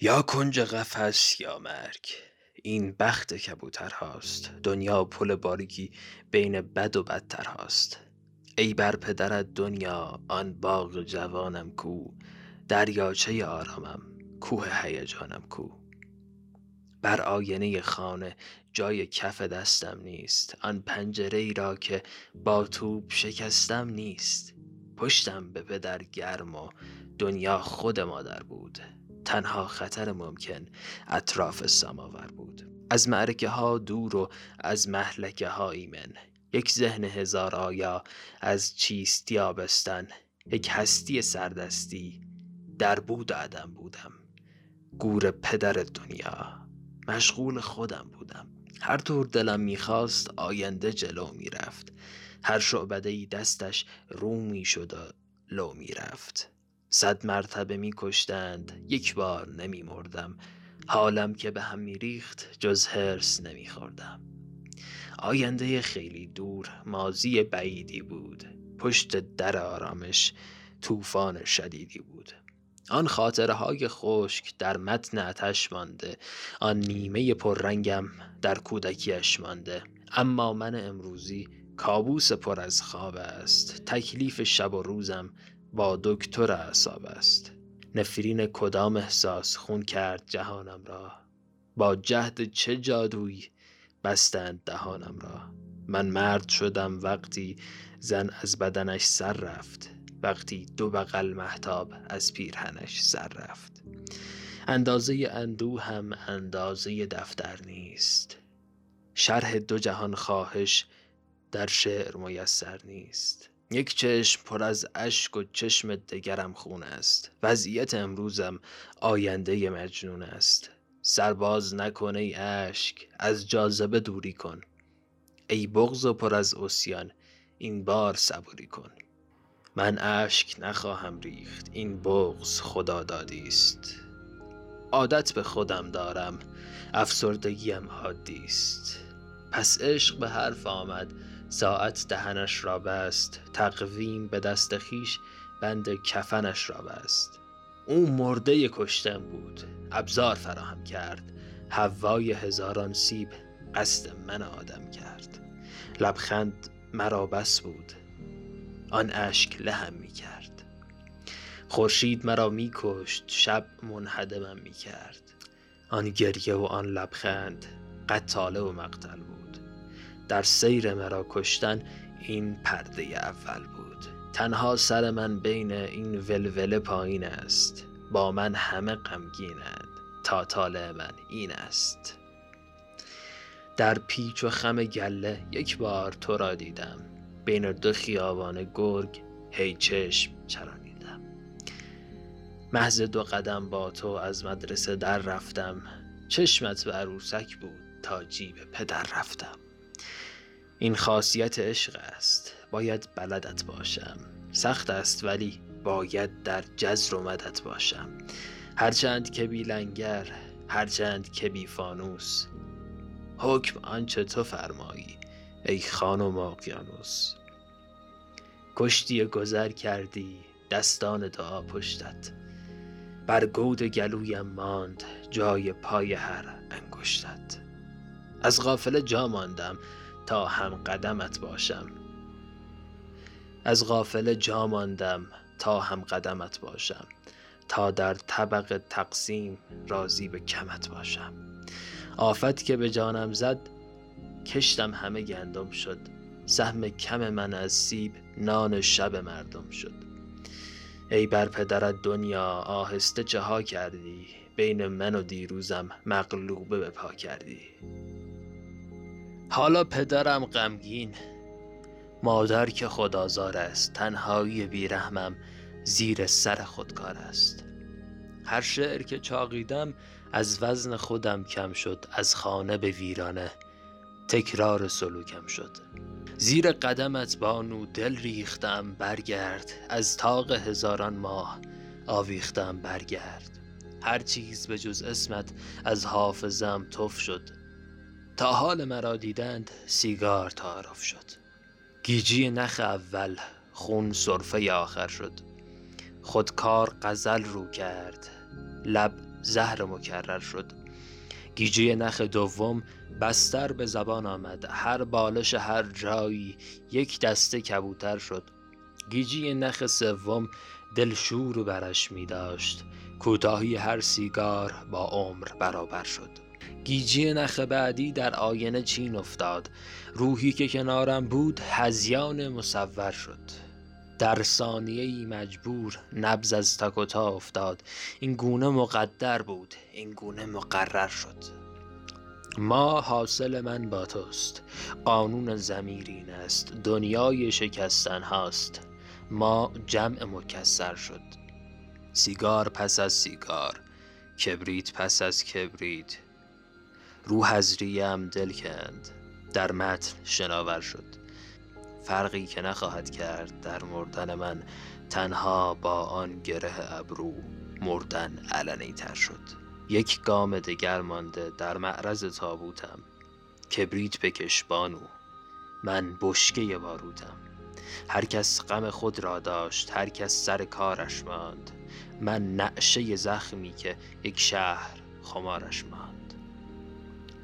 یا کنج قفس یا مرگ این بخت کبوتر هاست. دنیا پل باریکی بین بد و بدتر هاست. ای بر پدرت دنیا آن باغ جوانم کو. دریاچه آرامم کوه هیجانم کو. بر آینه خانه جای کف دستم نیست. آن پنجره ای را که با توپ شکستم نیست. پشتم به پدر گرم و دنیا خود مادر بود. تنها خطر ممکن اطراف سماور بود. از معرکه ها دور و از محلکه ها ایمن. یک ذهن هزار آیا از چیستی آبستن. یک هستی سردستی در بود عدم بودم. گور پدر دنیا. مشغول خودم بودم. هر طور دلم می‌خواست آینده جلو می‌رفت. هر شعبده ای دستش رو می‌شد و لو می‌رفت. صد مرتبه میکشتند. یک بار نمیمردم. حالم که به هم میریخت جز هرس نمیخوردم. آینده خیلی دور مازی بعیدی بود. پشت در آرامش طوفان شدیدی بود. آن خاطره های خشک در متن اتش مانده. آن نیمه پررنگم در کودکیش مانده. اما من امروزی کابوس پر از خواب است. تکلیف شب و روزم با دکتر اعصاب است. نفرین کدام احساس خون کرد جهانم را؟ با جهد چه جادویی بستند دهانم را؟ من مرد شدم وقتی زن از بدنش سر رفت وقتی دو بغل محتاب از پیرهنش سر رفت. اندازه اندو هم اندازه دفتر نیست. شرح دو جهان خواهش در شعر میسر نیست. یک چشم پر از اشک و چشم دگرم خون است. وضعیت امروزم آینده مجنون است. سرباز نکن ای اشک از جاذبه دوری کن. ای بغض و پر از اسیان این بار صبوری کن. من اشک نخواهم ریخت این بغض خدا دادی است. عادت به خودم دارم افسردگیم حادی است. پس عشق به حرف آمد ساعت دهنش را بست. تقویم به دست خیش بند کفنش را بست. او مرده کشتن بود. ابزار فراهم کرد. هوای هزاران سیب قصد من آدم کرد. لبخند مرا بس بود. آن اشک لهم می کرد. خورشید مرا می کشت. شب منهدمم می کرد. آن گریه و آن لبخند قتاله و مقتل بود. در سیر مرا کشتن این پرده اول بود. تنها سر من بین این ولوله پایین است. با من همه غمگینند. تا طالع من این است. در پیچ و خم گله یک بار تو را دیدم. بین دو خیابان گرگ هی چشم چرانیدم. محض دو قدم با تو از مدرسه در رفتم. چشمت به عروسک بود تا جیب پدر رفتم. این خاصیت عشق است. باید بلدت باشم. سخت است ولی باید در جزر و مدت باشم. هرچند که بی لنگر هرچند که بی فانوس. حکم آنچه تو فرمایی ای خانم اقیانوس. کشتی گذر کردی دستان دعا پشتت. بر گود گلویم ماند جای پای هر انگشتت. از غافله جا ماندم تا هم قدمت باشم. از غافله جا ماندم تا هم قدمت باشم. تا در طبق تقسیم راضی به کمت باشم. آفت که به جانم زد کشتم همه گندم شد. سهم کم من از سیب نان شب مردم شد. ای بر پدرت دنیا آهسته چه ها کردی؟ بین من و دیروزم مغلوبه به پا کردی. حالا پدرم غمگین. مادر که خدازار است تنهایی بیرحمم زیر سر خودکار است. هر شعر که چاقیدم از وزن خودم کم شد از خانه به ویرانه تکرار سلوکم شد. زیر قدمت بانو دل ریختم برگرد. از تاق هزاران ماه آویختم برگرد. هر چیز به جز اسمت از حافظم تف شد. تا حال مرا دیدند سیگار تعارف شد. گیجی نخ اول خون صرفه آخر شد. خودکار غزل رو کرد لب زهر مکرر شد. گیجه نخ دوم بستر به زبان آمد. هر بالش هر جایی یک دسته کبوتر شد. گیجی نخ سوم دلشور برش می داشت. کوتاهی هر سیگار با عمر برابر شد. گیجی نخ بعدی در آینه چین افتاد. روحی که کنارم بود هزیان مصور شد. در ثانیه ای مجبور نبز از تک و تا افتاد. این گونه مقدر بود. این گونه مقرر شد. ما حاصل من با توست. قانون زمیرین است. دنیای شکستن هاست. ما جمع مکسر شد. سیگار پس از سیگار. کبریت پس از کبریت. روح از دل کند. در متن شناور شد. فرقی که نخواهد کرد در مردن من تنها با آن گره ابرو مردن علنی تر شد. یک گام دگر مانده در معرض تابوتم. کبریت بکش بانو من بشکه باروتم. هر کس غم خود را داشت هر کس سر کارش ماند. من نعشه زخمی که یک شهر خمارش ماند.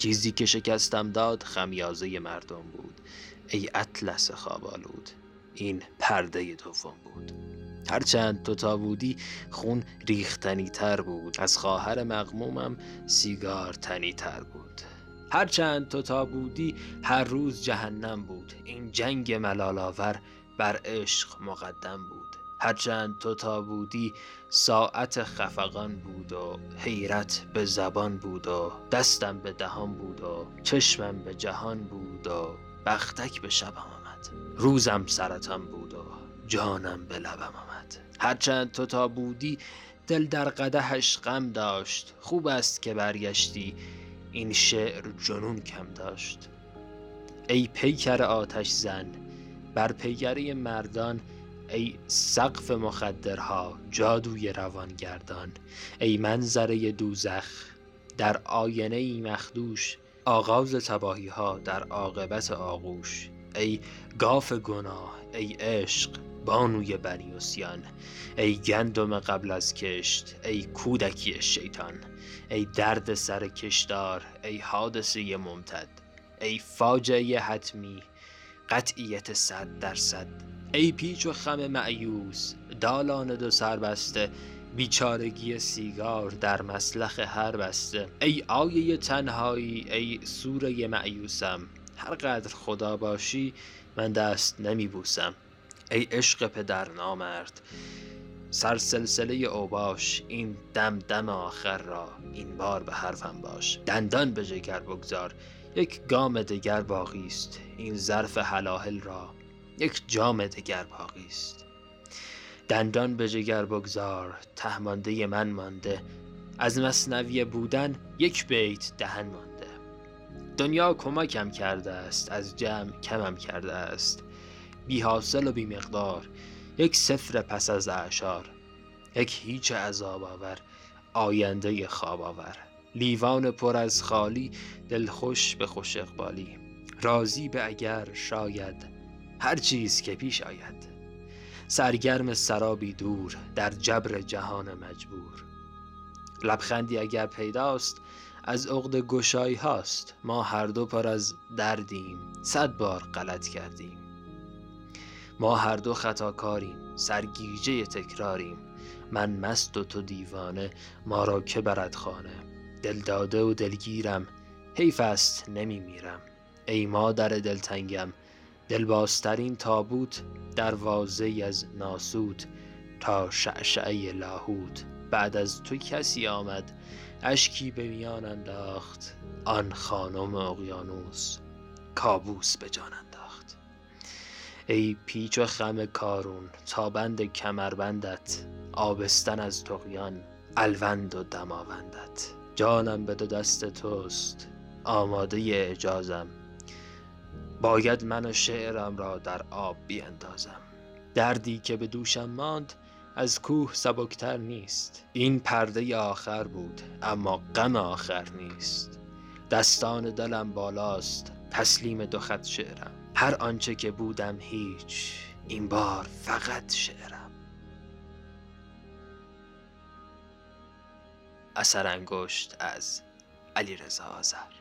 چیزی که شکستم داد خمیازه مردم بود. ای اطلس خوابالود این پرده دوم بود. هرچند تو تا بودی خون ریختنی تر بود. از خواهر مغمومم سیگار تنی تر بود. هرچند تو تا بودی هر روز جهنم بود. این جنگ ملالاور بر عشق مقدم بود. هرچند تو تا بودی ساعت خفقان بود و حیرت به زبان بود و دستم به دهان بود و چشمم به جهان بود و بختک به شبم آمد. روزم سرطان بود و جانم به لبم آمد. هرچند تو تا بودی دل در قدهش غم داشت. خوب است که برگشتی این شعر جنون کم داشت. ای پیکر آتش زن بر پیگری مردان ای سقف مخدرها جادوی روانگردان. ای منظره دوزخ در آینه ای مخدوش. آغاز تباهی ها در عاقبت آغوش. ای گاف گناه ای عشق بانوی بنی ای گندم قبل از کشت ای کودکی شیطان. ای درد سر کشدار ای حادثه ممتد. ای فاجعه حتمی قطعیت صد درصد. ای پیچ و خم معیوس دالان دو سربسته بیچارگی سیگار در مسلخ هر بسته. ای آیه تنهایی ای سوره معیوسم هر قدر خدا باشی من دست نمی بوسم ای عشق پدر نامرد سر سلسله اوباش این دم دم آخر را این بار به حرفم باش. دندان به جگر بگذار یک گام دگر باقی است این ظرف حلاهل را. یک جام دگر باقی است. دندان به جگر بگذار تهمانده من مانده. از مصنوی بودن یک بیت دهن مانده. دنیا کمکم کرده است از جمع کمم کرده است. بی حاصل و بی مقدار یک سفر پس از اعشار. یک هیچ عذاب آور آینده خواب آور. لیوان پر از خالی دلخوش به خوش اقبالی. راضی به اگر شاید هر چیز که پیش آید. سرگرم سرابی دور در جبر جهان مجبور. لبخندی اگر پیداست از عقد گشایی هاست. ما هر دو پر از دردیم صد بار غلط کردیم. ما هر دو خطاکاریم سرگیجه تکراریم. من مست و تو دیوانه ما را که برد خانه. دلداده و دلگیرم حیف است نمی میرم ای مادر دلتنگم دلبازترین تابوت دروازه از ناسود تا شعشعه لاهوت. بعد از تو کسی آمد اشکی به میان انداخت. آن خانم اقیانوس کابوس به جان انداخت. ای پیچ و خم کارون تابند کمربندت. آبستن از تقیان الوند و دماوندت. جانم به دو دست توست. آماده اجازم. باید من و شعرم را در آب بیاندازم دردی که به دوشم ماند از کوه سبکتر نیست. این پرده آخر بود اما غم آخر نیست. دستان دلم بالاست تسلیم دو خط شعرم. هر آنچه که بودم هیچ این بار فقط شعرم. اثر انگشت از علی رضا آذر.